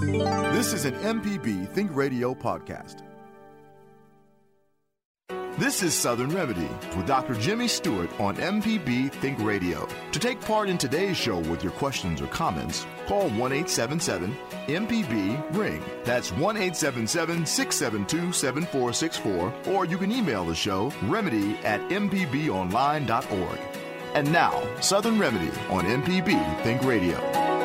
This is an MPB Think Radio podcast. This is Southern Remedy with Dr. Jimmy Stewart on MPB Think Radio. To take part in today's show with your questions or comments, call 1 877 MPB Ring. That's 1 877 672 7464, or you can email the show remedy at MPBOnline.org. And now, Southern Remedy on MPB Think Radio.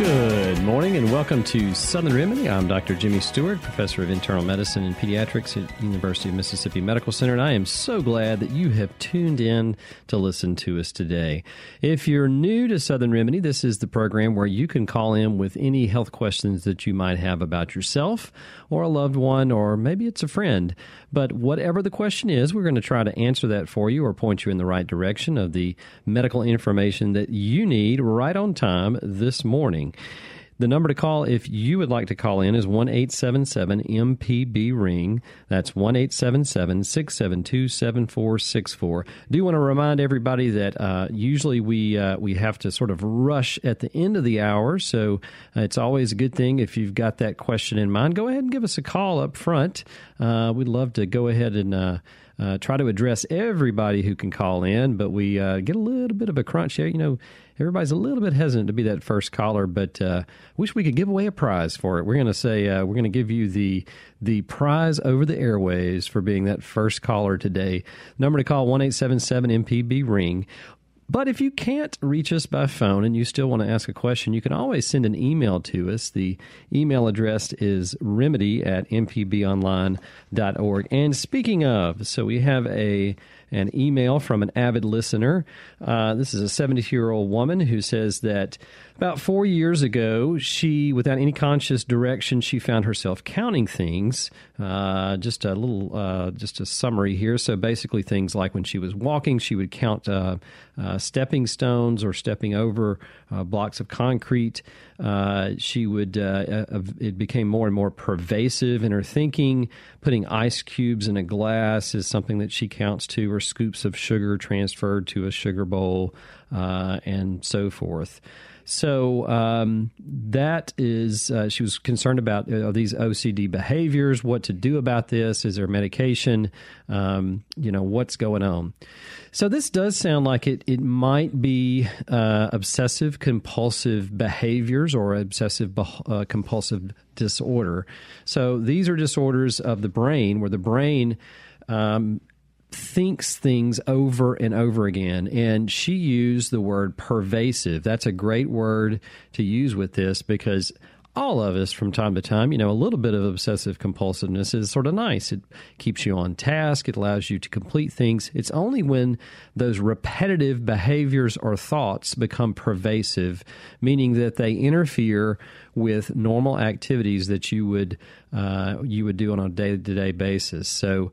Good morning and welcome to Southern Remedy. I'm Dr. Jimmy Stewart, professor of internal medicine and pediatrics at University of Mississippi Medical Center, and I am so glad that you have tuned in to listen to us today. If you're new to Southern Remedy, this is the program where you can call in with any health questions that you might have about yourself or a loved one, or maybe it's a friend. But whatever the question is, we're going to try to answer that for you or point you in the right direction of the medical information that you need right on time this morning. The number to call if you would like to call in is 1 877 MPB Ring. That's 1 877 672 7464. Do want to remind everybody that uh, usually we, uh, we have to sort of rush at the end of the hour, so uh, it's always a good thing if you've got that question in mind. Go ahead and give us a call up front. Uh, we'd love to go ahead and uh, try to address everybody who can call in, but we get a little bit of a crunch here. You know, everybody's a little bit hesitant to be that first caller, but uh, wish we could give away a prize for it. We're going to say uh, we're going to give you the the prize over the airways for being that first caller today. Number to call one eight seven seven MPB ring. But if you can't reach us by phone and you still want to ask a question, you can always send an email to us. The email address is remedy at mpbonline.org. And speaking of, so we have a an email from an avid listener. Uh, this is a 72 year old woman who says that about four years ago, she, without any conscious direction, she found herself counting things. Uh, just a little, uh, just a summary here. So basically, things like when she was walking, she would count uh, uh stepping stones or stepping over uh, blocks of concrete. Uh, she would. it became more and more pervasive in her thinking. Putting ice cubes in a glass is something that she counts to, or scoops of sugar transferred to a sugar bowl, and so forth. So um, that is, uh, she was concerned about uh, these OCD behaviors, what to do about this. Is there medication? Um, you know, what's going on? So this does sound like it, it might be uh, obsessive compulsive behaviors or obsessive uh, compulsive disorder. So these are disorders of the brain where the brain um, thinks things over and over again. And she used the word pervasive. That's a great word to use with this because all of us from time to time, you know, a little bit of obsessive compulsiveness is sort of nice. It keeps you on task, it allows you to complete things. It's only when those repetitive behaviors or thoughts become pervasive, meaning that they interfere with normal activities that you would uh, you would do on a day to day basis. So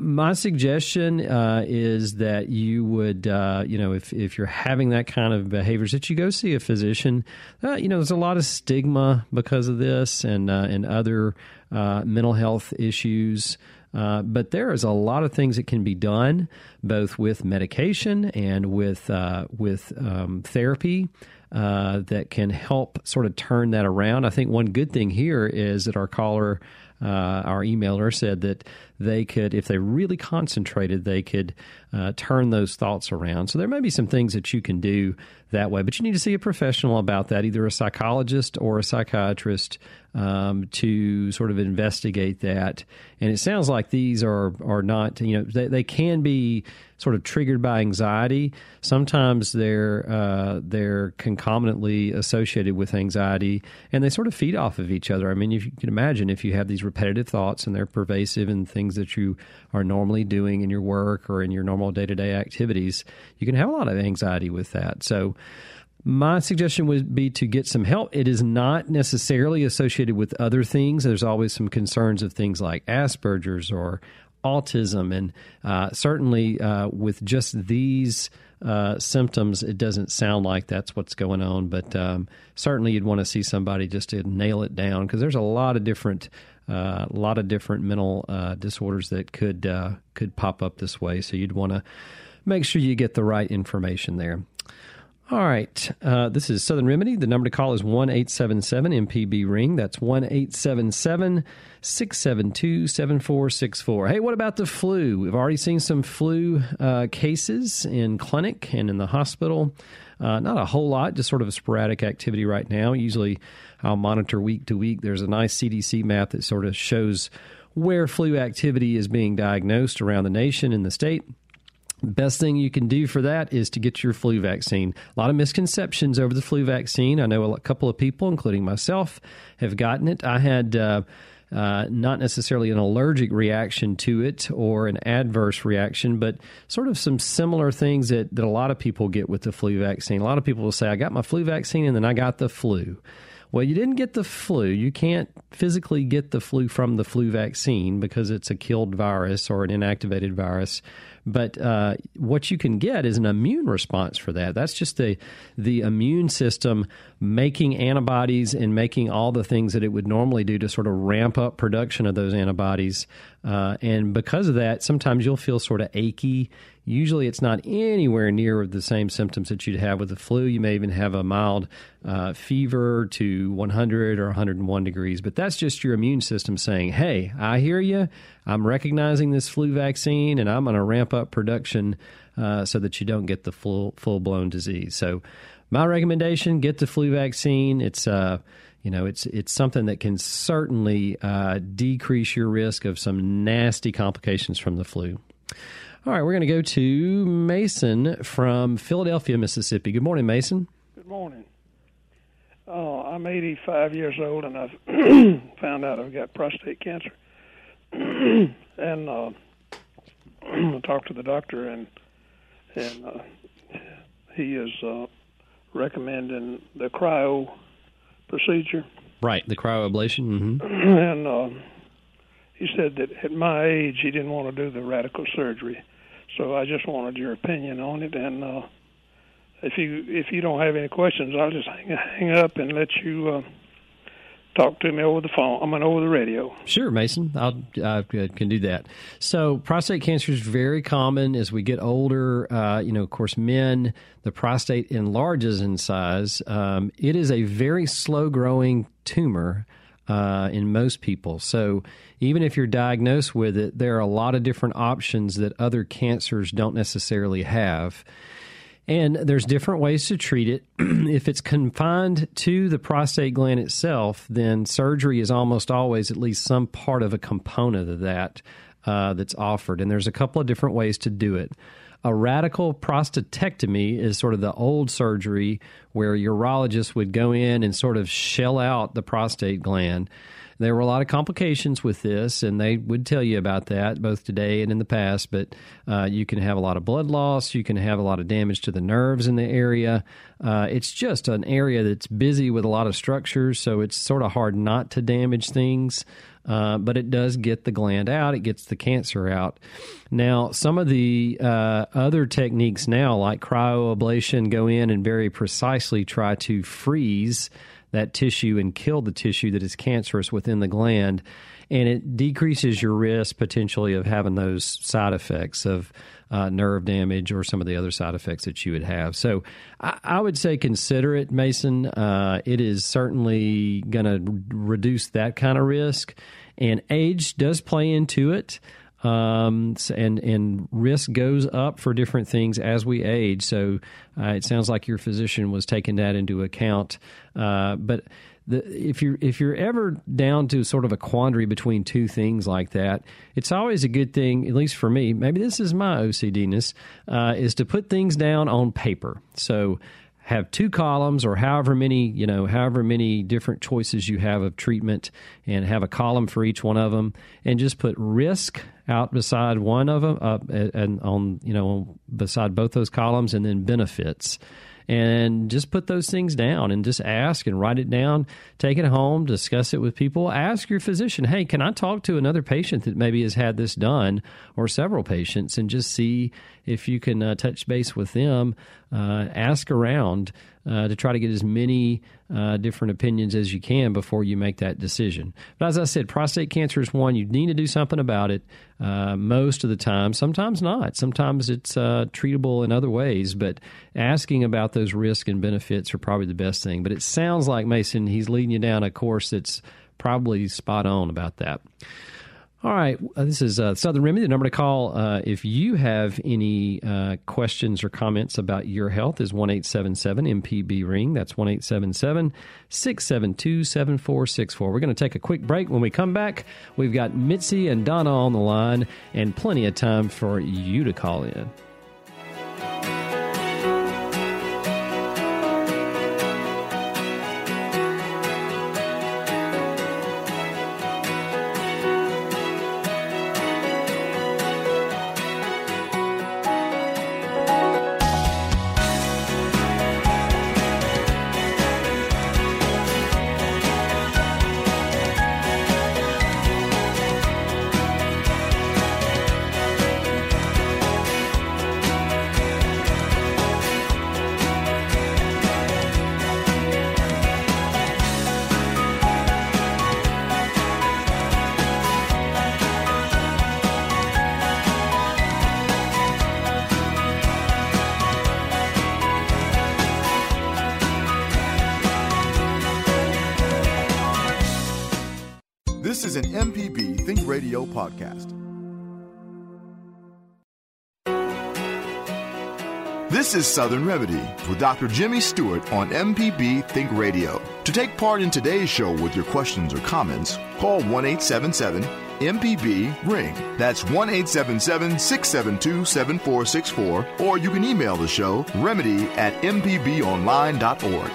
my suggestion uh, is that you would, uh, you know, if, if you're having that kind of behaviors, that you go see a physician. Uh, you know, there's a lot of stigma because of this and uh, and other uh, mental health issues. but there is a lot of things that can be done, both with medication and with with um, therapy. that can help sort of turn that around. I think one good thing here is that our caller uh, our emailer said that they could, if they really concentrated, they could uh, turn those thoughts around. So there may be some things that you can do that way, but you need to see a professional about that, either a psychologist or a psychiatrist, um, to sort of investigate that. And it sounds like these are are not, you know, they, they can be sort of triggered by anxiety. Sometimes they're uh, they're concomitantly associated with anxiety, and they sort of feed off of each other. I mean, you can imagine, if you have these repetitive thoughts and they're pervasive in things that you are normally doing in your work or in your normal day to day activities, you can have a lot of anxiety with that. So my suggestion would be to get some help. It is not necessarily associated with other things. There's always some concerns of things like Asperger's or autism, and uh, certainly uh, with just these uh, symptoms, it doesn't sound like that's what's going on. But um, certainly, you'd want to see somebody just to nail it down because there's a lot of different. Uh, a lot of different mental uh, disorders that could uh, could pop up this way, so you'd want to make sure you get the right information there. All right. Uh, this is Southern Remedy. The number to call is 1 877 MPB Ring. That's 1 877 672 7464. Hey, what about the flu? We've already seen some flu uh, cases in clinic and in the hospital. Uh, not a whole lot, just sort of a sporadic activity right now. Usually I'll monitor week to week. There's a nice CDC map that sort of shows where flu activity is being diagnosed around the nation and the state. Best thing you can do for that is to get your flu vaccine. A lot of misconceptions over the flu vaccine. I know a couple of people, including myself, have gotten it. I had uh, uh, not necessarily an allergic reaction to it or an adverse reaction, but sort of some similar things that, that a lot of people get with the flu vaccine. A lot of people will say, I got my flu vaccine and then I got the flu. Well, you didn't get the flu. You can't physically get the flu from the flu vaccine because it's a killed virus or an inactivated virus. But uh, what you can get is an immune response for that. That's just the the immune system making antibodies and making all the things that it would normally do to sort of ramp up production of those antibodies. Uh, and because of that, sometimes you'll feel sort of achy. Usually, it's not anywhere near the same symptoms that you'd have with the flu. You may even have a mild uh, fever to 100 or 101 degrees, but that's just your immune system saying, "Hey, I hear you. I'm recognizing this flu vaccine, and I'm going to ramp up production uh, so that you don't get the full full blown disease." So my recommendation: get the flu vaccine. It's uh, you know, it's it's something that can certainly uh, decrease your risk of some nasty complications from the flu. All right, we're going to go to Mason from Philadelphia, Mississippi. Good morning, Mason. Good morning. Uh, I'm 85 years old, and I've found out I've got prostate cancer. and uh, I talked to the doctor, and and uh, he is uh, recommending the cryo procedure. Right, the cryoablation. Mm-hmm. And uh, he said that at my age, he didn't want to do the radical surgery. So I just wanted your opinion on it. And uh, if you if you don't have any questions, I'll just hang, hang up and let you. Uh, talk to me over the phone. I mean, over the radio. Sure, Mason. I'll, I can do that. So, prostate cancer is very common as we get older. Uh, you know, of course, men, the prostate enlarges in size. Um, it is a very slow growing tumor. Uh, in most people. So, even if you're diagnosed with it, there are a lot of different options that other cancers don't necessarily have. And there's different ways to treat it. if it's confined to the prostate gland itself, then surgery is almost always at least some part of a component of that uh, that's offered. And there's a couple of different ways to do it. A radical prostatectomy is sort of the old surgery where urologists would go in and sort of shell out the prostate gland. There were a lot of complications with this, and they would tell you about that both today and in the past. But uh, you can have a lot of blood loss, you can have a lot of damage to the nerves in the area. Uh, it's just an area that's busy with a lot of structures, so it's sort of hard not to damage things. Uh, but it does get the gland out, it gets the cancer out. Now, some of the uh, other techniques now, like cryoablation, go in and very precisely try to freeze that tissue and kill the tissue that is cancerous within the gland. And it decreases your risk potentially of having those side effects of uh, nerve damage or some of the other side effects that you would have. So I, I would say consider it, Mason. Uh, it is certainly going to reduce that kind of risk. And age does play into it um, and and risk goes up for different things as we age. So uh, it sounds like your physician was taking that into account. Uh, but the, if you're if you're ever down to sort of a quandary between two things like that, it's always a good thing, at least for me. Maybe this is my OCDness, uh, is to put things down on paper. So have two columns or however many you know however many different choices you have of treatment and have a column for each one of them and just put risk out beside one of them uh, and on you know beside both those columns and then benefits and just put those things down and just ask and write it down. Take it home, discuss it with people. Ask your physician, hey, can I talk to another patient that maybe has had this done or several patients and just see if you can uh, touch base with them, uh, ask around uh, to try to get as many uh, different opinions as you can before you make that decision. But as I said, prostate cancer is one you need to do something about it. Uh, most of the time, sometimes not. Sometimes it's uh, treatable in other ways, but asking about those risks and benefits are probably the best thing. But it sounds like Mason he's leading you down a course that's probably spot on about that. All right, uh, this is uh, Southern Remedy. The number to call uh, if you have any uh, questions or comments about your health is one eight seven seven MPB ring. That's one eight seven seven six seven two seven four six four. We're going to take a quick break. When we come back, we've got Mitzi and Donna on the line, and plenty of time for you to call in. This is Southern Remedy with Dr. Jimmy Stewart on MPB Think Radio. To take part in today's show with your questions or comments, call 1 877 MPB Ring. That's 1 877 672 7464, or you can email the show remedy at mpbonline.org.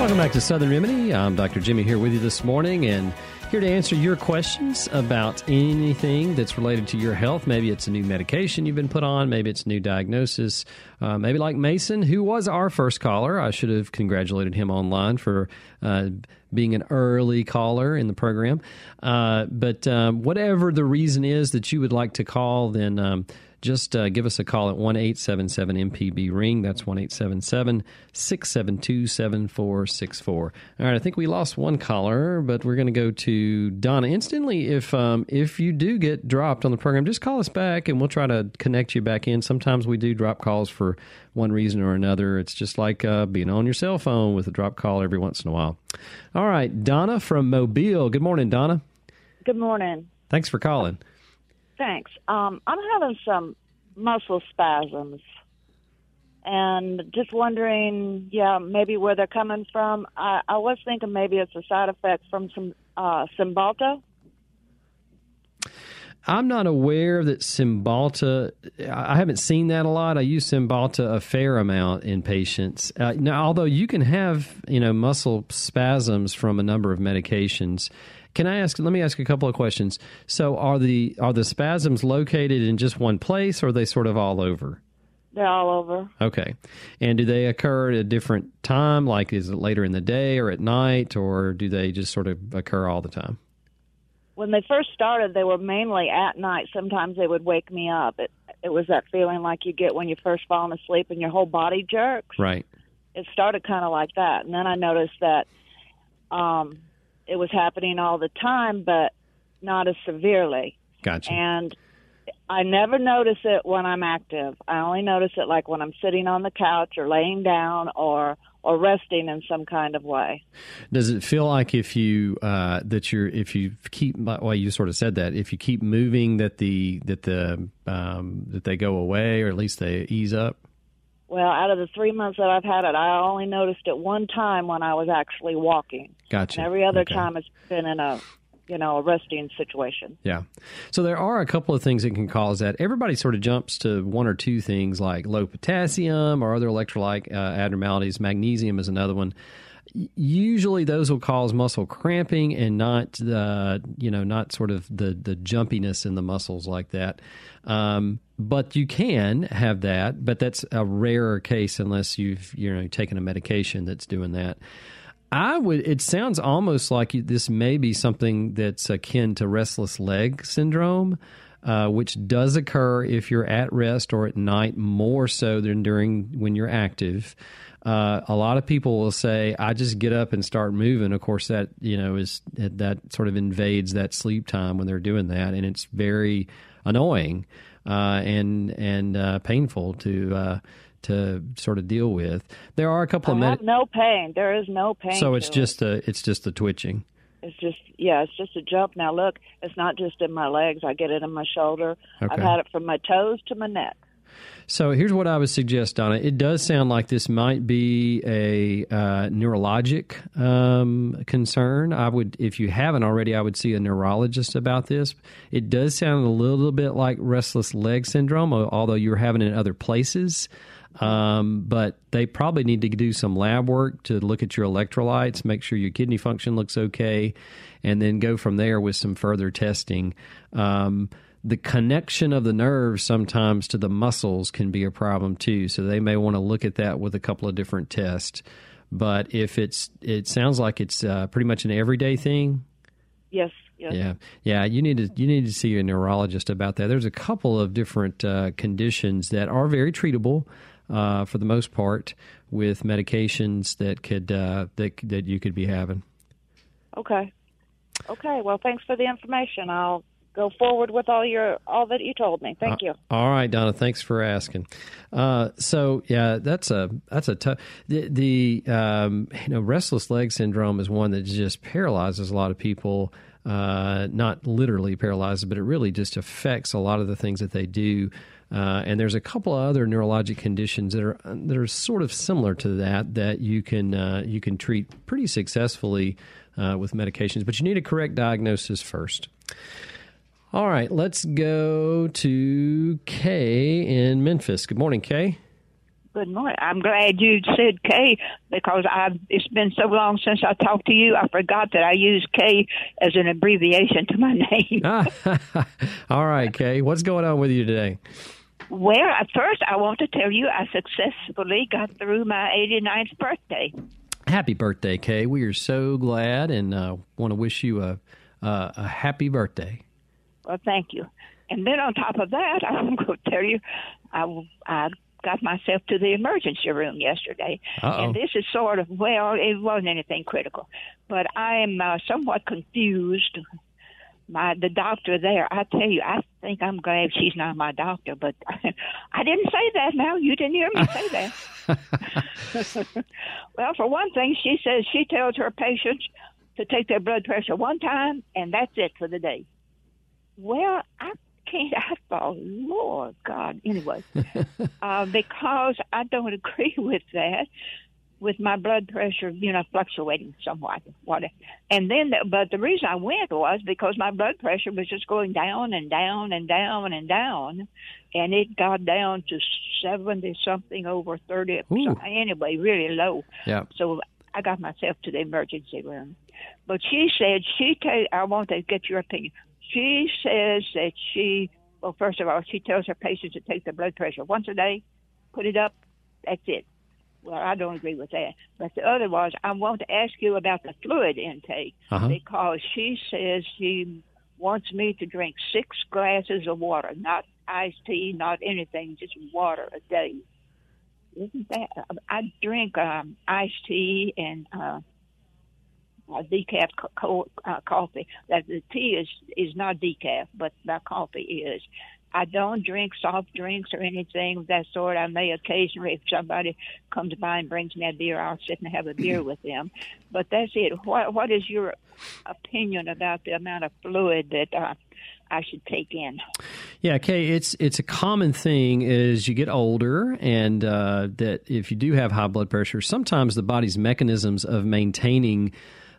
Welcome back to Southern Remedy. I'm Dr. Jimmy here with you this morning and here to answer your questions about anything that's related to your health. Maybe it's a new medication you've been put on, maybe it's a new diagnosis, uh, maybe like Mason, who was our first caller. I should have congratulated him online for uh, being an early caller in the program. Uh, but um, whatever the reason is that you would like to call, then. Um, just uh, give us a call at 1 877 MPB Ring. That's 1 877 672 7464. All right, I think we lost one caller, but we're going to go to Donna instantly. If, um, if you do get dropped on the program, just call us back and we'll try to connect you back in. Sometimes we do drop calls for one reason or another. It's just like uh, being on your cell phone with a drop call every once in a while. All right, Donna from Mobile. Good morning, Donna. Good morning. Thanks for calling. Thanks. Um, I'm having some muscle spasms, and just wondering, yeah, maybe where they're coming from. I, I was thinking maybe it's a side effect from some uh, Cymbalta. I'm not aware that Cymbalta. I haven't seen that a lot. I use Cymbalta a fair amount in patients. Uh, now, although you can have you know muscle spasms from a number of medications. Can I ask? Let me ask a couple of questions. So, are the are the spasms located in just one place, or are they sort of all over? They're all over. Okay, and do they occur at a different time? Like, is it later in the day or at night, or do they just sort of occur all the time? When they first started, they were mainly at night. Sometimes they would wake me up. It it was that feeling like you get when you're first falling asleep and your whole body jerks. Right. It started kind of like that, and then I noticed that um, it was happening all the time, but not as severely. Gotcha. And I never notice it when I'm active. I only notice it like when I'm sitting on the couch or laying down or or resting in some kind of way. Does it feel like if you uh, that you're if you keep well you sort of said that if you keep moving that the that the um, that they go away or at least they ease up? Well, out of the three months that I've had it, I only noticed it one time when I was actually walking. Gotcha. And every other Okay. time it's been in a you know a resting situation. Yeah. So there are a couple of things that can cause that. Everybody sort of jumps to one or two things like low potassium or other electrolyte uh, abnormalities. Magnesium is another one. Usually those will cause muscle cramping and not the you know not sort of the the jumpiness in the muscles like that. Um, but you can have that, but that's a rarer case unless you've you know taken a medication that's doing that. I would. It sounds almost like this may be something that's akin to restless leg syndrome. Uh, which does occur if you're at rest or at night more so than during when you're active. Uh, a lot of people will say, "I just get up and start moving." Of course, that you know is that sort of invades that sleep time when they're doing that, and it's very annoying uh, and and uh, painful to uh, to sort of deal with. There are a couple I of med- no pain. There is no pain. So it's just it. a it's just the twitching. It's just yeah, it's just a jump. Now look, it's not just in my legs. I get it in my shoulder. Okay. I've had it from my toes to my neck. So here's what I would suggest, Donna. It does sound like this might be a uh, neurologic um, concern. I would, if you haven't already, I would see a neurologist about this. It does sound a little bit like restless leg syndrome, although you're having it in other places. Um, but they probably need to do some lab work to look at your electrolytes, make sure your kidney function looks okay, and then go from there with some further testing. Um, the connection of the nerves sometimes to the muscles can be a problem too. So they may want to look at that with a couple of different tests. But if it's, it sounds like it's uh, pretty much an everyday thing. Yes. Yes. Yeah, yeah. You need to you need to see a neurologist about that. There's a couple of different uh, conditions that are very treatable uh, for the most part with medications that could uh, that that you could be having. Okay. Okay. Well, thanks for the information. I'll go forward with all your all that you told me. Thank you. all right, Donna. Thanks for asking. Uh, so yeah, that's a that's a tough. The, the um, you know restless leg syndrome is one that just paralyzes a lot of people. Uh, not literally paralyzes, but it really just affects a lot of the things that they do. Uh, and there's a couple of other neurologic conditions that are that are sort of similar to that that you can uh, you can treat pretty successfully uh, with medications, but you need a correct diagnosis first. All right, let's go to Kay in Memphis. Good morning, Kay. Good morning. I'm glad you said K because I've it's been so long since I talked to you. I forgot that I use K as an abbreviation to my name. All right, Kay. What's going on with you today? Well, at first, I want to tell you I successfully got through my 89th birthday. Happy birthday, Kay. We are so glad and uh, want to wish you a, uh, a happy birthday. Well, thank you. And then on top of that, I'm going to tell you, I, I got myself to the emergency room yesterday. Uh-oh. And this is sort of, well, it wasn't anything critical, but I am uh, somewhat confused. My the doctor there, I tell you, I think I'm glad she's not my doctor, but I didn't say that. Now you didn't hear me say that. well, for one thing, she says she tells her patients to take their blood pressure one time, and that's it for the day. Well, I can't. I thought, Lord God. Anyway, uh, because I don't agree with that, with my blood pressure, you know, fluctuating somewhat. What? And then, the, but the reason I went was because my blood pressure was just going down and down and down and down, and it got down to seventy something over thirty. So anyway, really low. Yeah. So I got myself to the emergency room. But she said she tell I want to get your opinion. She says that she well, first of all, she tells her patients to take their blood pressure once a day, put it up, that's it. Well, I don't agree with that. But the other was, I want to ask you about the fluid intake Uh-huh. because she says she wants me to drink six glasses of water, not iced tea, not anything, just water a day. Isn't that? I drink um, iced tea and uh, decaf co- co- uh, coffee. That the tea is is not decaf, but the coffee is. I don't drink soft drinks or anything of that sort. I may occasionally, if somebody comes by and brings me a beer, I'll sit and have a beer with them. But that's it. What What is your opinion about the amount of fluid that uh, I should take in? Yeah, Kay, it's it's a common thing as you get older, and uh, that if you do have high blood pressure, sometimes the body's mechanisms of maintaining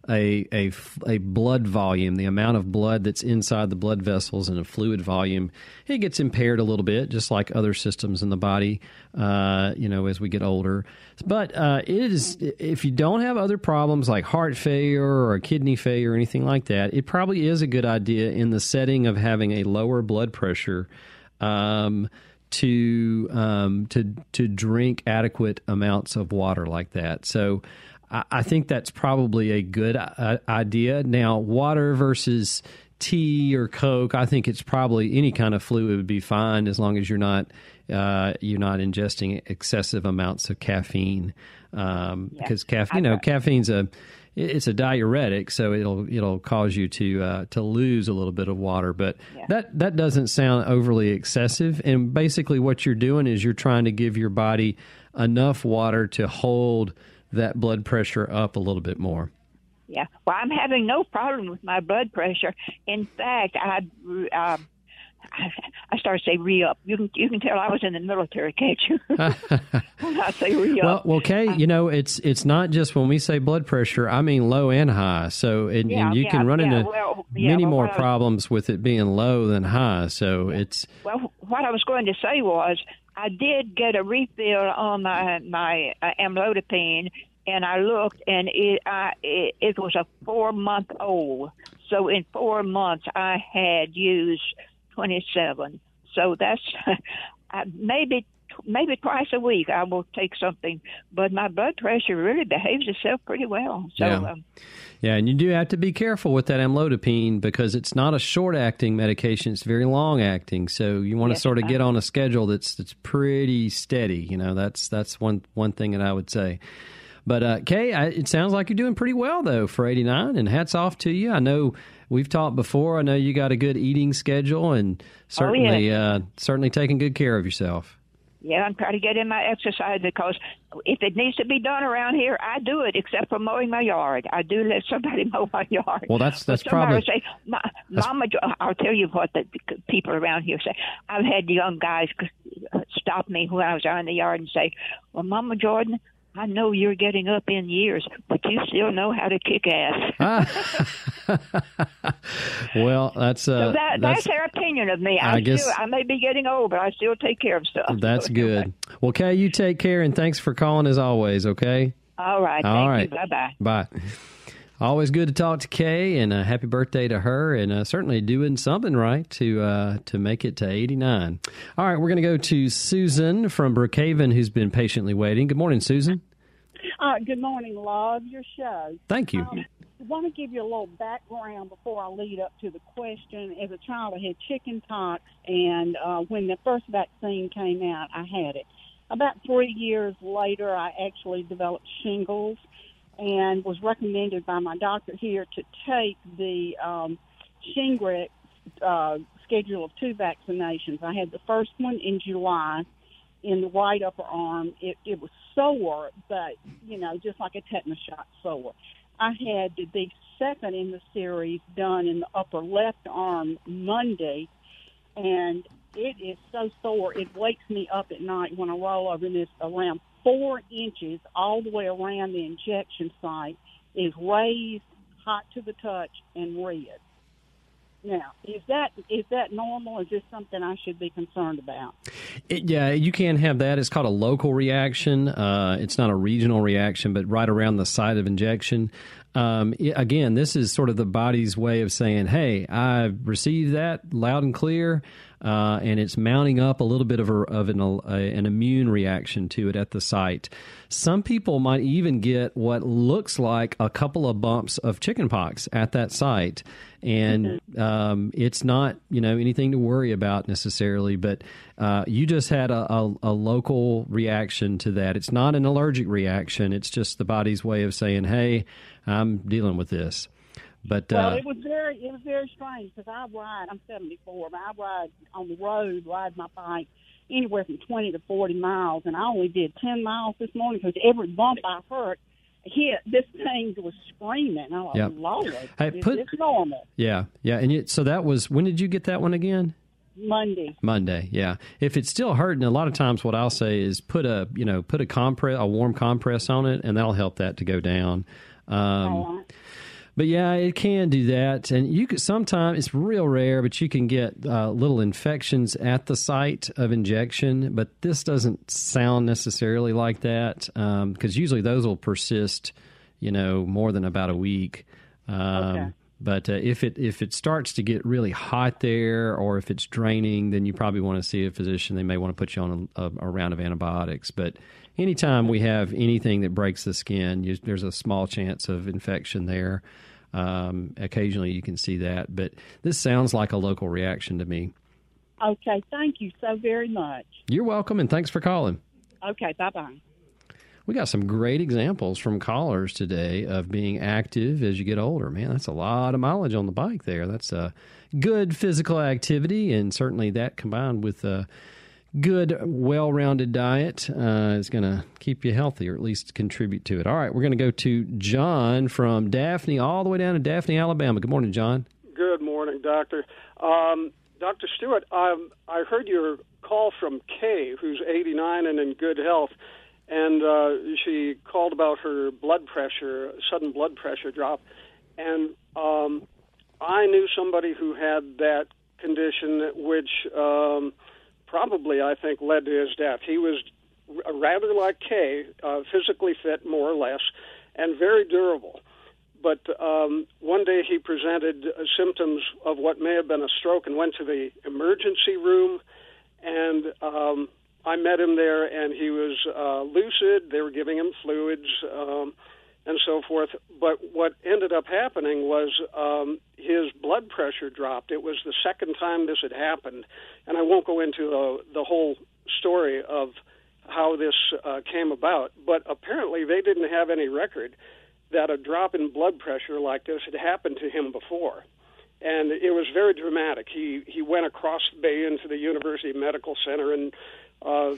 a, a, a blood volume, the amount of blood that's inside the blood vessels and a fluid volume, it gets impaired a little bit, just like other systems in the body, uh, you know, as we get older. But uh, it is, if you don't have other problems like heart failure or kidney failure or anything like that, it probably is a good idea in the setting of having a lower blood pressure. Um, to um, to to drink adequate amounts of water like that. So I, I think that's probably a good uh, idea. Now, water versus tea or Coke, I think it's probably any kind of fluid would be fine as long as you're not uh, you're not ingesting excessive amounts of caffeine. Um, because caffeine, you know, caffeine's a it's a diuretic, so it'll it'll cause you to uh, to lose a little bit of water. But yeah. that that doesn't sound overly excessive. And basically, what you're doing is you're trying to give your body enough water to hold that blood pressure up a little bit more. Yeah, well, I'm having no problem with my blood pressure. In fact, I. Uh, I started to say re up. You can you can tell I was in the military, can't you? when I say re up. Well, okay, you know it's it's not just when we say blood pressure. I mean low and high. So and, yeah, and you yeah, can run yeah, into well, many well, more I, problems with it being low than high. So it's well. What I was going to say was I did get a refill on my my uh, amlodipine, and I looked, and it I it, it was a four month old. So in four months, I had used 27. So that's maybe maybe twice a week I will take something, but my blood pressure really behaves itself pretty well. So, yeah. Um, yeah, and you do have to be careful with that amlodipine because it's not a short acting medication; it's very long acting. So you want yes, to sort of get on a schedule that's that's pretty steady. You know, that's that's one one thing that I would say. But uh, Kay, I, it sounds like you're doing pretty well though for 89, and hats off to you. I know we've talked before. I know you got a good eating schedule, and certainly oh, yeah. uh, certainly taking good care of yourself. Yeah, I'm trying to get in my exercise because if it needs to be done around here, I do it. Except for mowing my yard, I do let somebody mow my yard. Well, that's that's but probably. Say, Mama, I'll tell you what the people around here say. I've had young guys stop me when I was out in the yard and say, "Well, Mama Jordan, I know you're getting up in years, but you still know how to kick ass. well, that's uh, so that, that's, that's, their opinion of me. I, I guess still, I may be getting old, but I still take care of stuff. That's so, good. Well, Kay, you take care, and thanks for calling as always. Okay. All right. All right. Bye bye. Bye. Always good to talk to Kay, and uh, happy birthday to her, and uh, certainly doing something right to uh, to make it to 89. All right, we're going to go to Susan from Brookhaven, who's been patiently waiting. Good morning, Susan. Uh, good morning. Love your show. Thank you. Um, I want to give you a little background before I lead up to the question. As a child, I had chicken pox, and uh, when the first vaccine came out, I had it. About three years later, I actually developed shingles and was recommended by my doctor here to take the um, Shingrix uh, schedule of two vaccinations. I had the first one in July in the right upper arm. It, it was sore, but, you know, just like a tetanus shot sore. I had the second in the series done in the upper left arm Monday, and it is so sore. It wakes me up at night when I roll over, and it's around four inches all the way around the injection site is raised, hot to the touch, and red. Now, is that is that normal? Or is this something I should be concerned about? It, yeah, you can have that. It's called a local reaction. Uh, it's not a regional reaction, but right around the site of injection. Um, it, again, this is sort of the body's way of saying, "Hey, I received that loud and clear." Uh, and it's mounting up a little bit of, a, of an, a, an immune reaction to it at the site. Some people might even get what looks like a couple of bumps of chickenpox at that site, and mm-hmm. um, it's not you know anything to worry about necessarily. But uh, you just had a, a, a, local reaction to that. It's not an allergic reaction. It's just the body's way of saying, "Hey, I'm dealing with this." But well, uh, it was very it was very strange because I ride. I'm 74, but I ride on the road, ride my bike anywhere from 20 to 40 miles, and I only did 10 miles this morning because every bump I hurt hit, this thing was screaming. I was yep. Lord, hey, put, it's normal. Yeah, yeah, and so that was when did you get that one again? Monday. Monday, yeah. If it's still hurting, a lot of times what I'll say is put a you know put a compress, a warm compress on it, and that'll help that to go down. Um, but yeah, it can do that, and you could sometimes it's real rare, but you can get uh, little infections at the site of injection. But this doesn't sound necessarily like that because um, usually those will persist, you know, more than about a week. Um, okay. But uh, if it if it starts to get really hot there, or if it's draining, then you probably want to see a physician. They may want to put you on a, a round of antibiotics. But anytime we have anything that breaks the skin, you, there's a small chance of infection there. Um, occasionally you can see that, but this sounds like a local reaction to me. Okay, thank you so very much. You're welcome, and thanks for calling. Okay, bye bye. We got some great examples from callers today of being active as you get older. Man, that's a lot of mileage on the bike there. That's a good physical activity, and certainly that combined with uh, good, well rounded diet uh, is going to keep you healthy or at least contribute to it. All right, we're going to go to John from Daphne, all the way down to Daphne, Alabama. Good morning, John. Good morning, Doctor. Um, Dr. Stewart, um, I heard your call from Kay, who's 89 and in good health, and uh, she called about her blood pressure, sudden blood pressure drop. And um, I knew somebody who had that condition, which. Probably, I think, led to his death. He was rather like Kay, uh, physically fit, more or less, and very durable. But um, one day he presented uh, symptoms of what may have been a stroke and went to the emergency room. And um, I met him there, and he was uh, lucid. They were giving him fluids. Um, and so forth. But what ended up happening was um, his blood pressure dropped. It was the second time this had happened, and I won't go into uh, the whole story of how this uh, came about. But apparently, they didn't have any record that a drop in blood pressure like this had happened to him before. And it was very dramatic. He he went across the bay into the University Medical Center, and uh,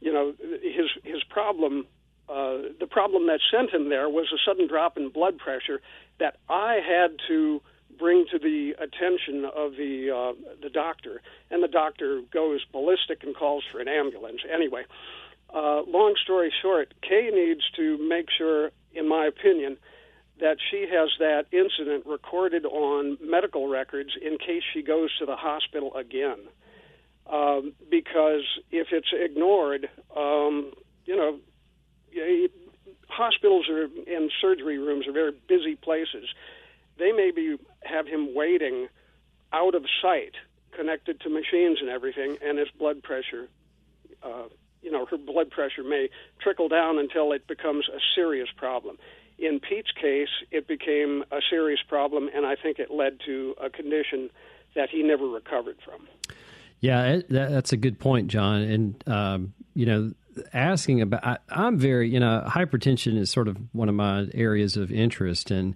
you know his his problem uh, the problem that sent him there was a sudden drop in blood pressure that I had to bring to the attention of the uh, the doctor, and the doctor goes ballistic and calls for an ambulance. Anyway, uh, long story short, Kay needs to make sure, in my opinion, that she has that incident recorded on medical records in case she goes to the hospital again. Um, because if it's ignored, um, you know, hospitals are, and surgery rooms are very busy places. They maybe have him waiting out of sight, connected to machines and everything, and his blood pressure, uh, you know, her blood pressure may trickle down until it becomes a serious problem. In Pete's case, it became a serious problem, and I think it led to a condition that he never recovered from. Yeah, that's a good point, John. And um, you know, asking about I, i'm very you know hypertension is sort of one of my areas of interest. And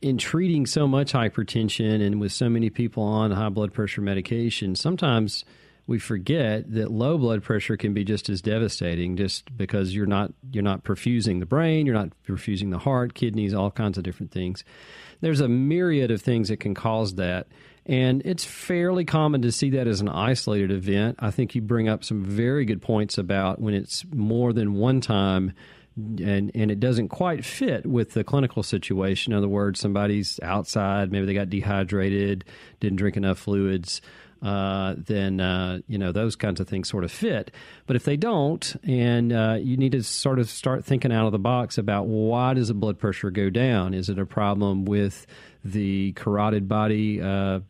in treating so much hypertension and with so many people on high blood pressure medication sometimes we forget that low blood pressure can be just as devastating just because you're not you're not perfusing the brain you're not perfusing the heart kidneys all kinds of different things. There's a myriad of things that can cause that and it's fairly common to see that as an isolated event. I think you bring up some very good points about when it's more than one time and and it doesn't quite fit with the clinical situation. In other words, somebody's outside, maybe they got dehydrated, didn't drink enough fluids. Uh, then uh, you know those kinds of things sort of fit. But if they don't, and uh, you need to sort of start thinking out of the box about why does the blood pressure go down? Is it a problem with the carotid body uh, uh,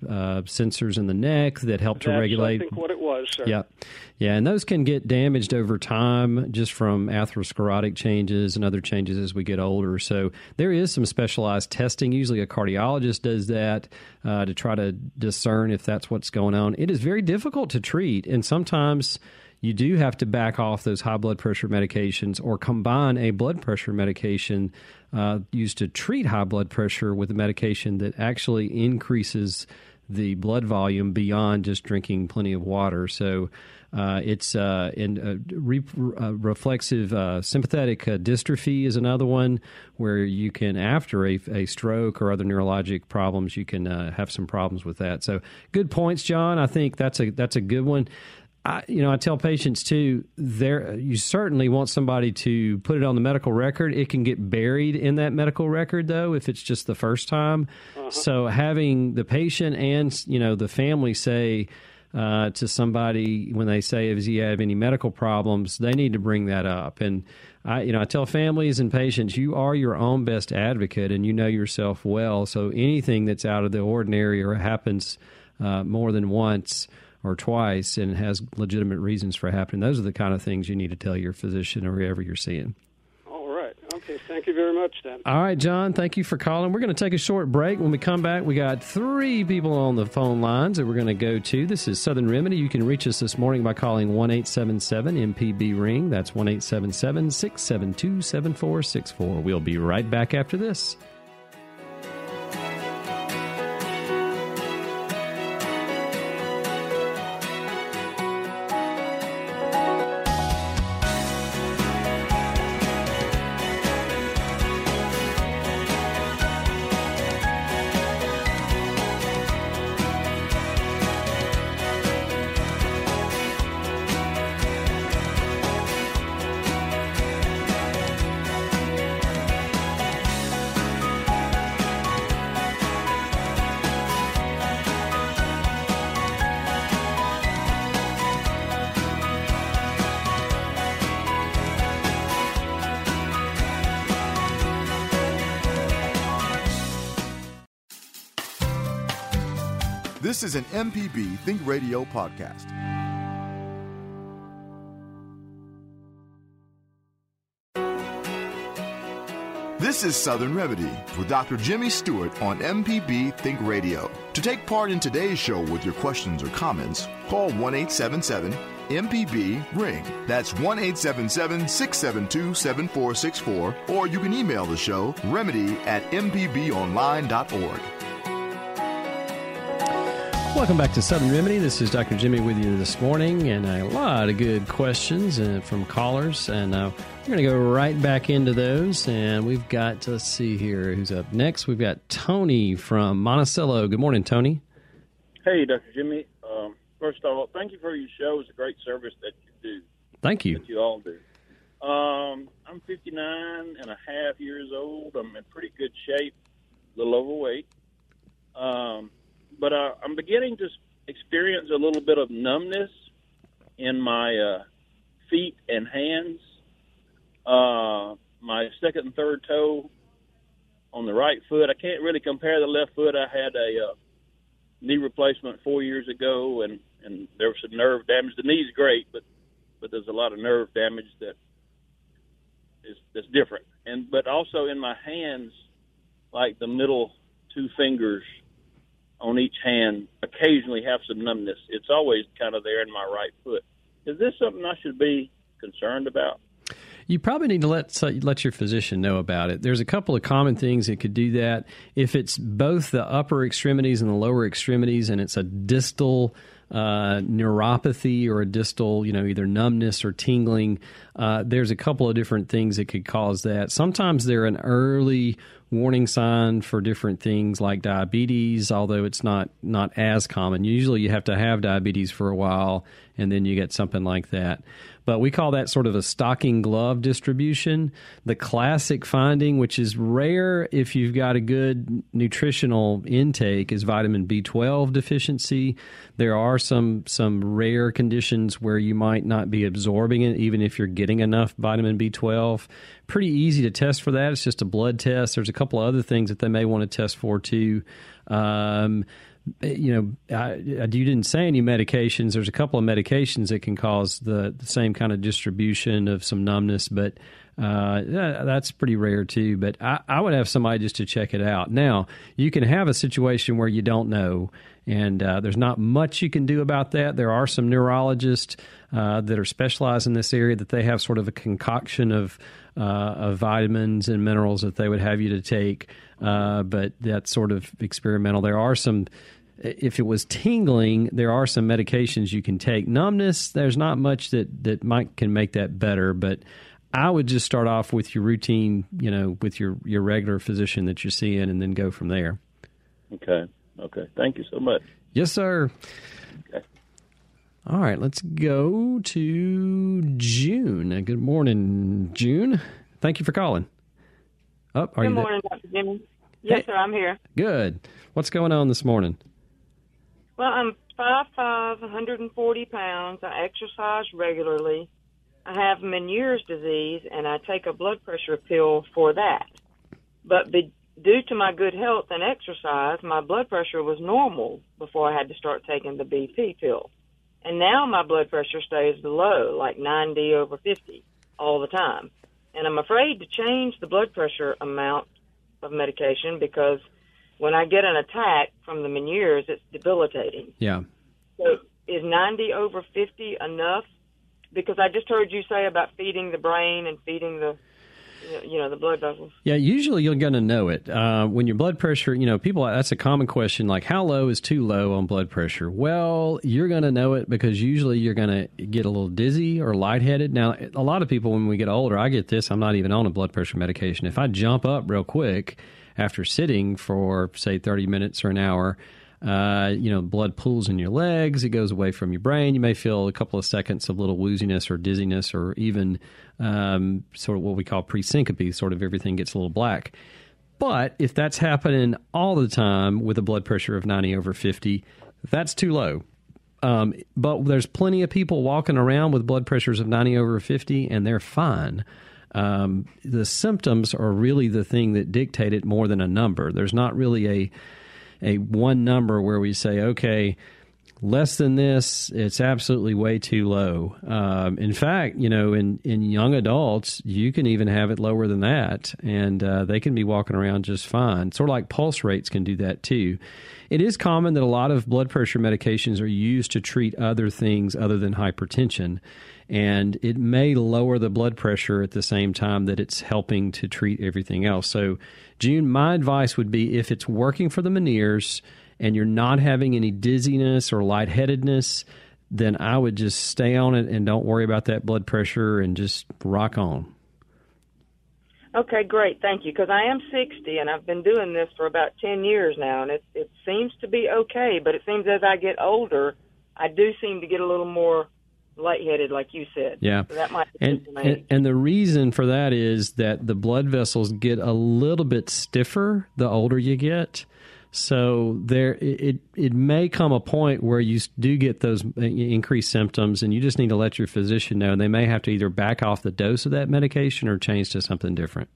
sensors in the neck that help That's, to regulate. I think what it was, sir. Yeah, yeah, and those can get damaged over time just from atherosclerotic changes and other changes as we get older. So there is some specialized testing. Usually, a cardiologist does that uh, to try to discern if that's what's going on. It is very difficult to treat, and sometimes you do have to back off those high blood pressure medications or combine a blood pressure medication uh, used to treat high blood pressure with a medication that actually increases the blood volume beyond just drinking plenty of water. So uh, it's uh, in uh, re- uh, reflexive uh, sympathetic dystrophy is another one where you can after a, a stroke or other neurologic problems you can have some problems with that. So good points, John. I think that's a that's a good one. I, you know, I tell patients too. There, you certainly want somebody to put it on the medical record. It can get buried in that medical record, though, if it's just the first time. Uh-huh. So having the patient and you know the family say uh, to somebody when they say, "Does he have any medical problems?" They need to bring that up. And I, you know, I tell families and patients, you are your own best advocate, and you know yourself well. So anything that's out of the ordinary or happens uh, more than once or twice and has legitimate reasons for happening. Those are the kind of things you need to tell your physician or whoever you're seeing. All right. Okay. Thank you very much, Dan. All right, John. Thank you for calling. We're going to take a short break. When we come back, we got three people on the phone lines that we're going to go to. This is Southern Remedy. You can reach us this morning by calling one eight seven seven MPB Ring. That's one eight seven seven six seven two seven four six four. We'll be right back after this. This is an MPB Think Radio podcast. This is Southern Remedy with Dr. Jimmy Stewart on MPB Think Radio. To take part in today's show with your questions or comments, call 1 877 MPB Ring. That's 1 877 672 7464, or you can email the show remedy at mpbonline.org. Welcome back to Southern Remedy. This is Dr. Jimmy with you this morning, and a lot of good questions uh, from callers. And uh, we're going to go right back into those. And we've got, let's see here, who's up next? We've got Tony from Monticello. Good morning, Tony. Hey, Dr. Jimmy. Um, first of all, thank you for your show. It's a great service that you do. Thank you. That you all do. Um, I'm 59 and a half years old. I'm in pretty good shape, a little overweight. Um, but uh, I'm beginning to experience a little bit of numbness in my uh, feet and hands. Uh, my second and third toe on the right foot. I can't really compare the left foot. I had a uh, knee replacement four years ago, and and there was some nerve damage. The knee's great, but but there's a lot of nerve damage that is that's different. And but also in my hands, like the middle two fingers on each hand occasionally have some numbness. It's always kind of there in my right foot. Is this something I should be concerned about? You probably need to let let your physician know about it. There's a couple of common things that could do that. If it's both the upper extremities and the lower extremities, and it's a distal uh, neuropathy or a distal, you know, either numbness or tingling, uh, there's a couple of different things that could cause that. Sometimes they're an early warning sign for different things like diabetes, although it's not not as common. Usually, you have to have diabetes for a while, and then you get something like that. But we call that sort of a stocking glove distribution. The classic finding, which is rare if you've got a good nutritional intake, is vitamin B12 deficiency. There are some some rare conditions where you might not be absorbing it, even if you're getting enough vitamin B12 pretty easy to test for that. It's just a blood test. There's a couple of other things that they may want to test for too. Um, you know, I, I, you didn't say any medications. There's a couple of medications that can cause the, the same kind of distribution of some numbness, but uh, that's pretty rare too. But I, I, would have somebody just to check it out. Now, you can have a situation where you don't know, and uh, there's not much you can do about that. There are some neurologists uh, that are specialized in this area that they have sort of a concoction of uh, of vitamins and minerals that they would have you to take. Uh, but that's sort of experimental. There are some. If it was tingling, there are some medications you can take. Numbness, there's not much that that might can make that better, but I would just start off with your routine, you know, with your your regular physician that you're seeing, and then go from there. Okay. Okay. Thank you so much. Yes, sir. Okay. All right, let's go to June. Uh, good morning, June. Thank you for calling. Oh, are Good you there? morning, Dr. Jimmy. Yes, Hey. sir, I'm here. Good. What's going on this morning? Well, I'm 5'5", 140 pounds. I exercise regularly. I have Meniere's disease, and I take a blood pressure pill for that. But be, due to my good health and exercise, my blood pressure was normal before I had to start taking the BP pill. And now my blood pressure stays low, like 90 over 50 all the time. And I'm afraid to change the blood pressure amount of medication because when I get an attack from the Meniere's, it's debilitating. Yeah. So is 90 over 50 enough? Because I just heard you say about feeding the brain and feeding the, you know, the blood vessels. Yeah, usually you're going to know it. Uh, when your blood pressure, you know, people, that's a common question like, how low is too low on blood pressure? Well, you're going to know it because usually you're going to get a little dizzy or lightheaded. Now, a lot of people, when we get older, I get this, I'm not even on a blood pressure medication. If I jump up real quick after sitting for, say, 30 minutes or an hour, uh, you know, blood pools in your legs. It goes away from your brain. You may feel a couple of seconds of little wooziness or dizziness, or even um, sort of what we call pre-syncope. Sort of everything gets a little black. But if that's happening all the time with a blood pressure of 90 over 50, that's too low. Um, but there's plenty of people walking around with blood pressures of 90 over 50, and they're fine. Um, the symptoms are really the thing that dictate it more than a number. There's not really a a one number where we say, okay, less than this, it's absolutely way too low. Um, in fact, you know, in, in young adults, you can even have it lower than that, and uh, they can be walking around just fine. Sort of like pulse rates can do that too. It is common that a lot of blood pressure medications are used to treat other things other than hypertension. And it may lower the blood pressure at the same time that it's helping to treat everything else. So, June, my advice would be if it's working for the Meniere's, and you're not having any dizziness or lightheadedness, then I would just stay on it and don't worry about that blood pressure and just rock on. Okay, great. Thank you. Because I am 60 and I've been doing this for about 10 years now, and it it seems to be okay. But it seems as I get older, I do seem to get a little more lightheaded, like you said. Yeah. So that might And, and and the reason for that is that the blood vessels get a little bit stiffer the older you get. So there, it it may come a point where you do get those uh, increased symptoms, and you just need to let your physician know. And they may have to either back off the dose of that medication or change to something different.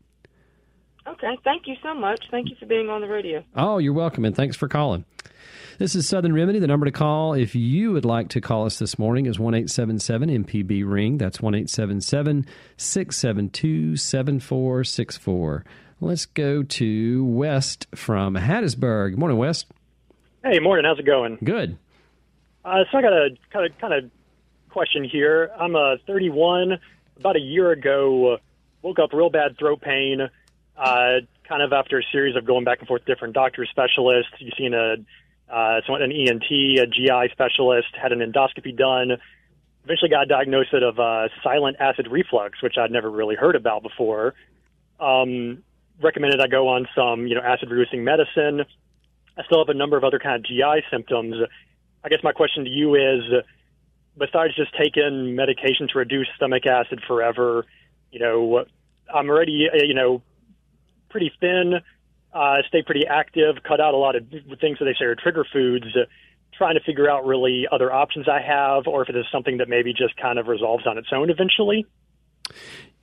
Okay, thank you so much. Thank you for being on the radio. Oh, you're welcome, and thanks for calling. This is Southern Remedy. The number to call if you would like to call us this morning is one eight seven seven MPB Ring. That's 1 877 672 7464. Let's go to Wes from Hattiesburg. Good morning, Wes. Hey, morning. How's it going? Good. Uh, so I got a kind of kind of question here. I'm uh, 31. About a year ago, uh, woke up real bad throat pain. Uh, kind of after a series of going back and forth different doctor specialists. You've seen a uh, someone, an ENT, a GI specialist, had an endoscopy done. Eventually got a diagnosis of uh, silent acid reflux, which I'd never really heard about before. Um, recommended I go on some, you know, acid reducing medicine. I still have a number of other kind of GI symptoms. I guess my question to you is, besides just taking medication to reduce stomach acid forever, you know, I'm already, you know, pretty thin, uh, stay pretty active, cut out a lot of things that they say are trigger foods, uh, trying to figure out really other options I have, or if it is something that maybe just kind of resolves on its own eventually.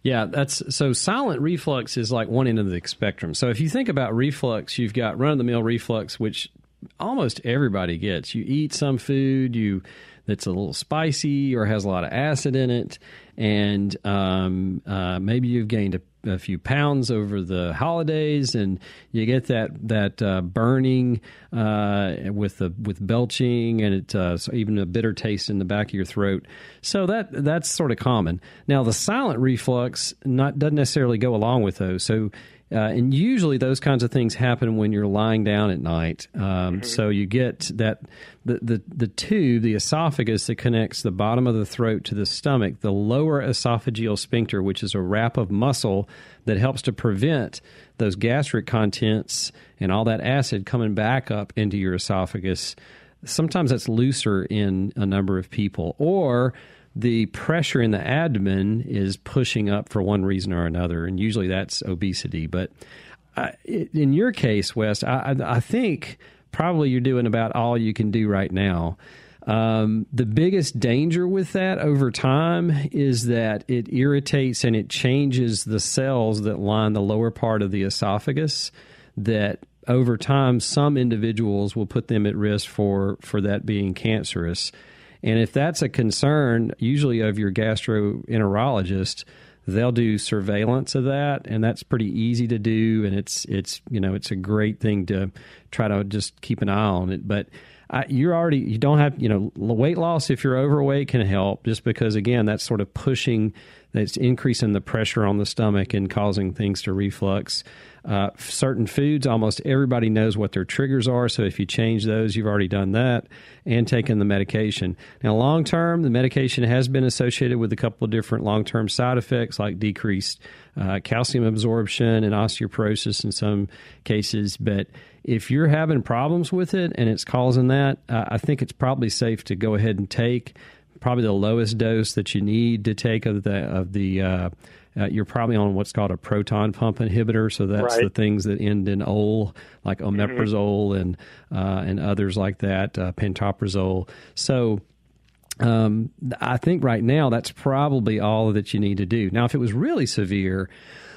Yeah, that's so silent reflux is like one end of the spectrum. So if you think about reflux, you've got run of the mill reflux, which almost everybody gets. You eat some food, you that's a little spicy or has a lot of acid in it, and um, uh, maybe you've gained a, a, few pounds over the holidays, and you get that that uh, burning uh, with the with belching, and it uh, so even a bitter taste in the back of your throat. So that that's sort of common. Now the silent reflux not doesn't necessarily go along with those. So uh, and usually those kinds of things happen when you're lying down at night. Um, mm-hmm. So you get that the, the the tube, the esophagus that connects the bottom of the throat to the stomach, the lower esophageal sphincter, which is a wrap of muscle that helps to prevent those gastric contents and all that acid coming back up into your esophagus. sometimes that's looser in a number of people, or the pressure in the abdomen is pushing up for one reason or another, and usually that's obesity. But uh, in your case, Wes, I, I think probably you're doing about all you can do right now. Um, the biggest danger with that over time is that it irritates and it changes the cells that line the lower part of the esophagus. That over time, some individuals will put them at risk for for that being cancerous. And if that's a concern, usually of your gastroenterologist, they'll do surveillance of that, and that's pretty easy to do. And it's it's you know it's a great thing to try to just keep an eye on it. But I, you're already you don't have you know weight loss if you're overweight can help just because again that's sort of pushing that's increasing the pressure on the stomach and causing things to reflux. Uh, certain foods, almost everybody knows what their triggers are. So if you change those, you've already done that and taken the medication. Now, long term, the medication has been associated with a couple of different long term side effects like decreased uh, calcium absorption and osteoporosis in some cases. But if you're having problems with it and it's causing that, uh, I think it's probably safe to go ahead and take probably the lowest dose that you need to take of the of the uh, uh, you're probably on what's called a proton pump inhibitor. So that's right. the things that end in ol, like mm-hmm. omeprazole mm-hmm. and uh, and others like that, uh, pantoprazole. So um, I think right now that's probably all that you need to do. Now, if it was really severe,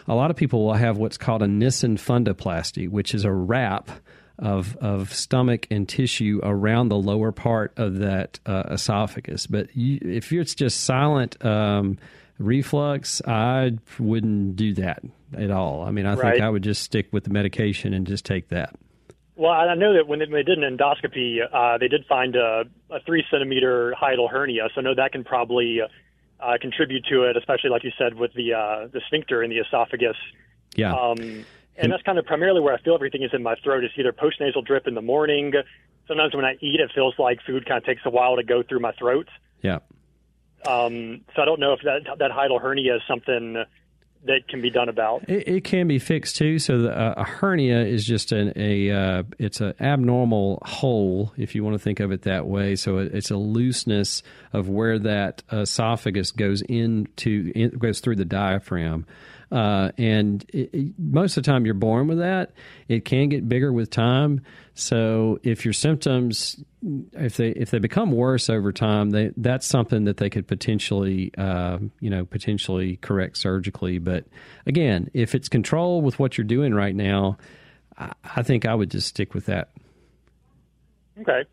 a lot of people will have what's called a Nissen fundoplasty, which is a wrap of of stomach and tissue around the lower part of that uh, esophagus. But you, if it's just silent um, reflux, I wouldn't do that at all. I mean, I right. think I would just stick with the medication and just take that. Well, I know that when they, did an endoscopy, uh, they did find a, a, three centimeter hiatal hernia, so I know that can probably uh, contribute to it, especially like you said with the uh, the sphincter in the esophagus. Yeah. Um, and that's kind of primarily where I feel everything is in my throat. It's either postnasal drip in the morning. Sometimes when I eat, it feels like food kind of takes a while to go through my throat. Yeah. Um, so I don't know if that that hiatal hernia is something that can be done about. It, it can be fixed too. So the, uh, a hernia is just an a uh, it's an abnormal hole, if you want to think of it that way. So it, it's a looseness of where that esophagus goes into in, goes through the diaphragm. Uh, and it, it, most of the time, you're born with that. It can get bigger with time. So if your symptoms, if they if they become worse over time, they, that's something that they could potentially, uh, you know, potentially correct surgically. But again, if it's controlled with what you're doing right now, I, I think I would just stick with that. Okay.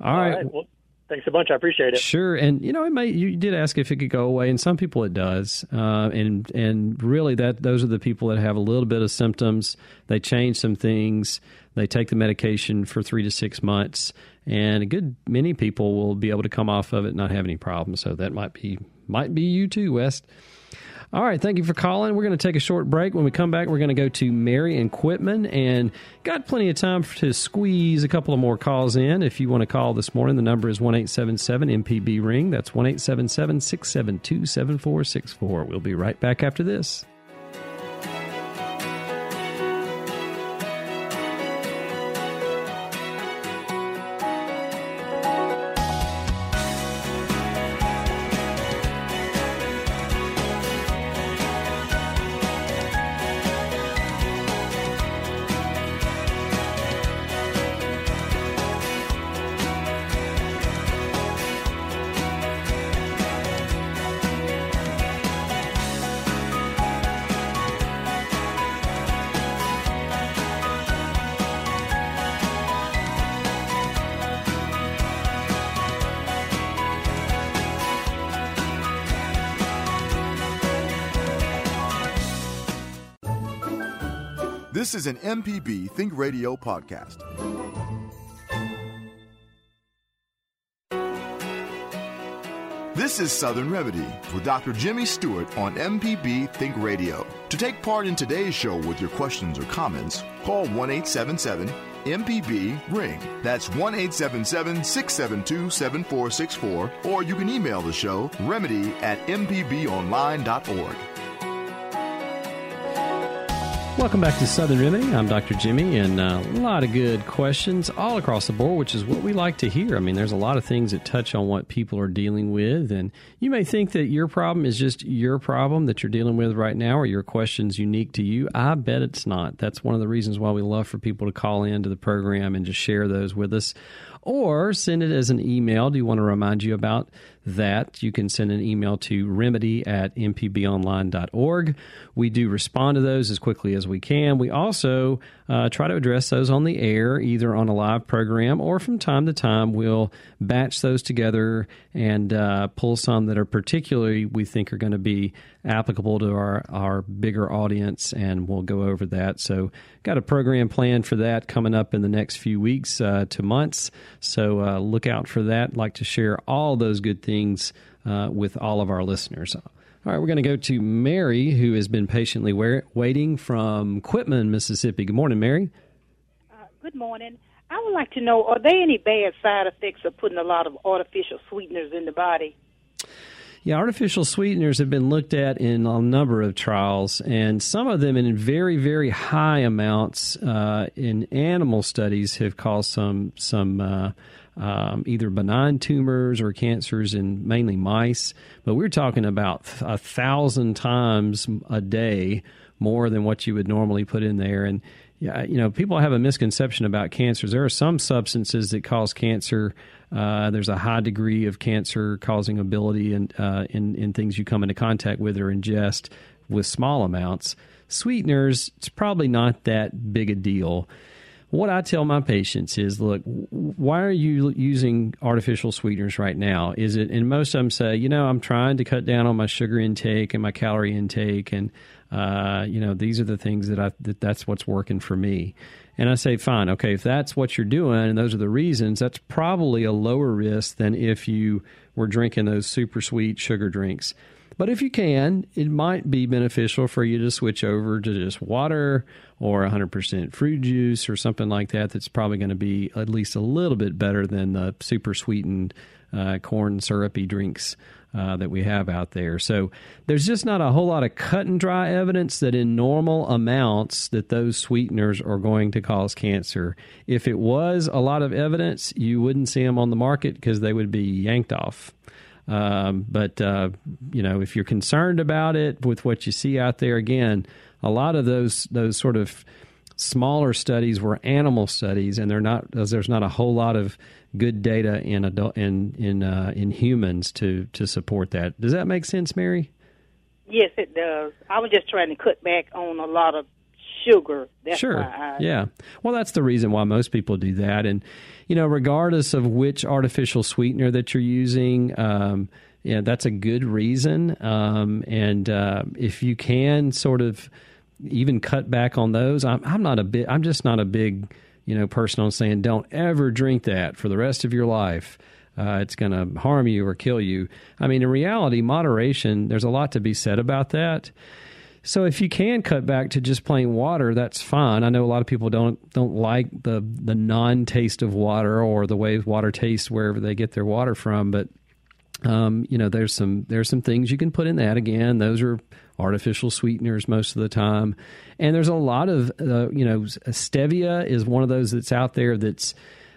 All, All right. right. Well, Thanks a bunch. I appreciate it. Sure, and you know, it may. You did ask if it could go away, and some people it does. Uh, and and really, that those are the people that have a little bit of symptoms. They change some things. They take the medication for three to six months, and a good many people will be able to come off of it and not have any problems. So that might be might be you too, Wes. All right, thank you for calling. We're going to take a short break. When we come back, we're going to go to Mary and Quitman, and got plenty of time to squeeze a couple of more calls in. If you want to call this morning, the number is one eight seven seven MPB ring. That's one eight seven seven six seven two seven four six four. We'll be right back after this. This is an MPB Think Radio podcast. This is Southern Remedy with Dr. Jimmy Stewart on MPB Think Radio. To take part in today's show with your questions or comments, call 1 877 MPB Ring. That's 1 877 672 7464, or you can email the show remedy at mpbonline.org. Welcome back to Southern Remedy. I'm Dr. Jimmy, and uh, a lot of good questions all across the board, which is what we like to hear. I mean, there's a lot of things that touch on what people are dealing with, and you may think that your problem is just your problem that you're dealing with right now, or your question's unique to you. I bet it's not. That's one of the reasons why we love for people to call into the program and just share those with us or send it as an email. Do you want to remind you about that? You can send an email to remedy at mpbonline.org. We do respond to those as quickly as we can. We also uh, try to address those on the air, either on a live program or from time to time we'll batch those together and uh, pull some that are particularly we think are going to be applicable to our, our bigger audience, and we'll go over that. So, got a program planned for that coming up in the next few weeks uh, to months. So, uh, look out for that. like to share all those good things uh, with all of our listeners. All right, we're going to go to Mary, who has been patiently waiting from Quitman, Mississippi. Good morning, Mary. Uh, good morning. I would like to know are there any bad side effects of putting a lot of artificial sweeteners in the body? Yeah, artificial sweeteners have been looked at in a number of trials, and some of them in very, very high amounts uh, in animal studies have caused some some uh, um, either benign tumors or cancers in mainly mice. But we're talking about a thousand times a day more than what you would normally put in there, and yeah, you know, people have a misconception about cancers. There are some substances that cause cancer. Uh, there's a high degree of cancer causing ability in, uh, in, in things you come into contact with or ingest with small amounts. Sweeteners, it's probably not that big a deal. What I tell my patients is, look, why are you using artificial sweeteners right now? Is it, and most of them say, you know, I'm trying to cut down on my sugar intake and my calorie intake, and uh, you know, these are the things that I that that's what's working for me. And I say, fine, okay, if that's what you're doing and those are the reasons, that's probably a lower risk than if you were drinking those super sweet sugar drinks. But if you can, it might be beneficial for you to switch over to just water or 100% fruit juice or something like that. That's probably going to be at least a little bit better than the super sweetened uh, corn syrupy drinks uh, that we have out there. So there's just not a whole lot of cut and dry evidence that in normal amounts that those sweeteners are going to cause cancer. If it was a lot of evidence, you wouldn't see them on the market because they would be yanked off. Um, but uh, you know, if you're concerned about it with what you see out there, again, a lot of those those sort of smaller studies were animal studies, and they're not. There's not a whole lot of good data in adult in in uh, in humans to to support that. Does that make sense, Mary? Yes, it does. I was just trying to cut back on a lot of sugar. That's sure. I, yeah. Well, that's the reason why most people do that, and you know, regardless of which artificial sweetener that you're using. Um, yeah, that's a good reason. Um, and uh, if you can sort of even cut back on those, I'm, I'm not a bit. I'm just not a big you know, person on saying don't ever drink that for the rest of your life. Uh, it's going to harm you or kill you. I mean, in reality, moderation, there's a lot to be said about that. So if you can cut back to just plain water, that's fine. I know a lot of people don't don't like the the non taste of water or the way water tastes wherever they get their water from, but um, you know, there's some there's some things you can put in that. Again, those are artificial sweeteners most of the time. And there's a lot of, uh, you know, stevia is one of those that's out there that's.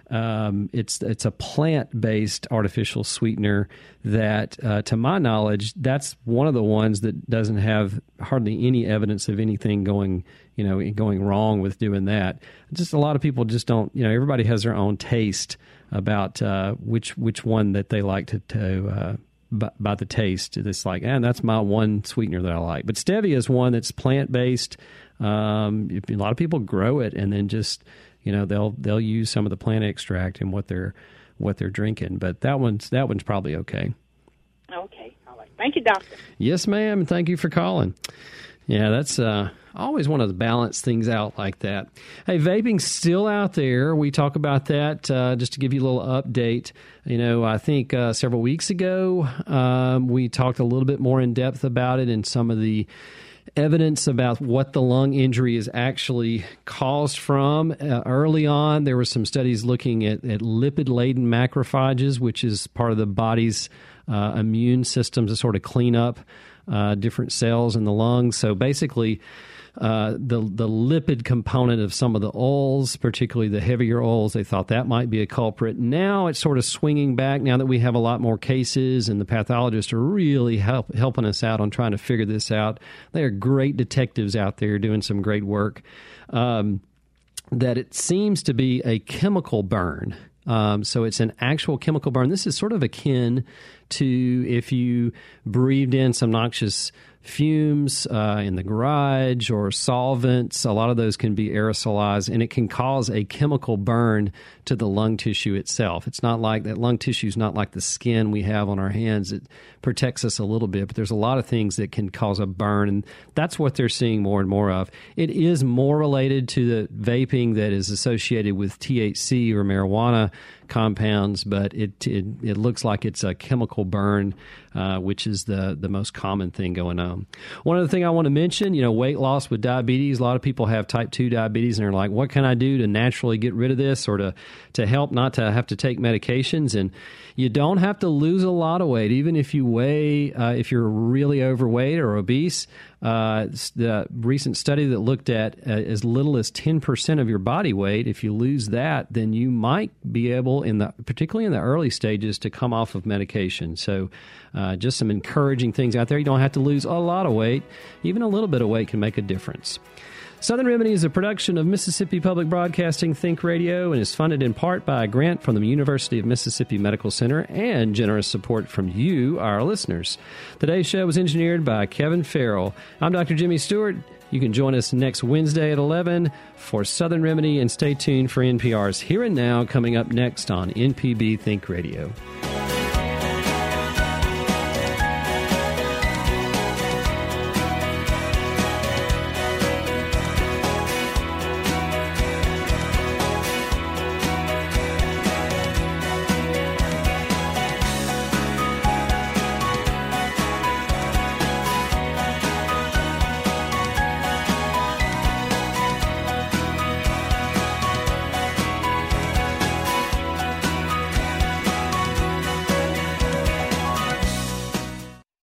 Um, it's it's a plant based artificial sweetener that, uh, to my knowledge, that's one of the ones that doesn't have hardly any evidence of anything going you know going wrong with doing that. Just a lot of people just don't you know everybody has their own taste about uh, which which one that they like to, to uh, by, the taste. It's like, and that's my one sweetener that I like. But stevia is one that's plant based. Um, a lot of people grow it and then just you know they'll they'll use some of the plant extract in what they're what they're drinking. But that one's that one's probably okay. Okay, all right. Thank you, doctor. Yes, ma'am, and thank you for calling. Yeah, that's uh, always want to balance things out like that. Hey, vaping's still out there. We talk about that uh, just to give you a little update. You know, I think uh, several weeks ago um, we talked a little bit more in depth about it and some of the evidence about what the lung injury is actually caused from. Uh, early on, there were some studies looking at, at lipid laden macrophages, which is part of the body's uh, immune system to sort of clean up uh, different cells in the lungs. So basically, uh, the the lipid component of some of the oils, particularly the heavier oils, they thought that might be a culprit. Now it's sort of swinging back. Now that we have a lot more cases, and the pathologists are really help, helping us out on trying to figure this out. They are great detectives out there doing some great work. Um, that it seems to be a chemical burn. Um, so it's an actual chemical burn. This is sort of akin to if you breathed in some noxious fumes uh, in the garage or solvents. A lot of those can be aerosolized and it can cause a chemical burn to the lung tissue itself. It's not like that lung tissue is not like the skin we have on our hands. It protects us a little bit, but there's a lot of things that can cause a burn, and that's what they're seeing more and more of. It is more related to the vaping that is associated with THC or marijuana compounds, but it it, it looks like it's a chemical burn, uh, which is the the most common thing going on. One other thing I want to mention, you know, weight loss with diabetes. A lot of people have type two diabetes, and they're like, "What can I do to naturally get rid of this, or to to help not to have to take medications?" And you don't have to lose a lot of weight, even if you weigh, uh, if you're really overweight or obese. Uh, the recent study that looked at uh, as little as 10% of your body weight, if you lose that, then you might be able, in the particularly in the early stages, to come off of medication. So, uh, just some encouraging things out there. You don't have to lose a lot of weight; even a little bit of weight can make a difference. Southern Remedy is a production of Mississippi Public Broadcasting Think Radio and is funded in part by a grant from the University of Mississippi Medical Center and generous support from you, our listeners. Today's show was engineered by Kevin Farrell. I'm Dr. Jimmy Stewart. You can join us next Wednesday at 11 for Southern Remedy and stay tuned for NPR's Here and Now coming up next on MPB Think Radio.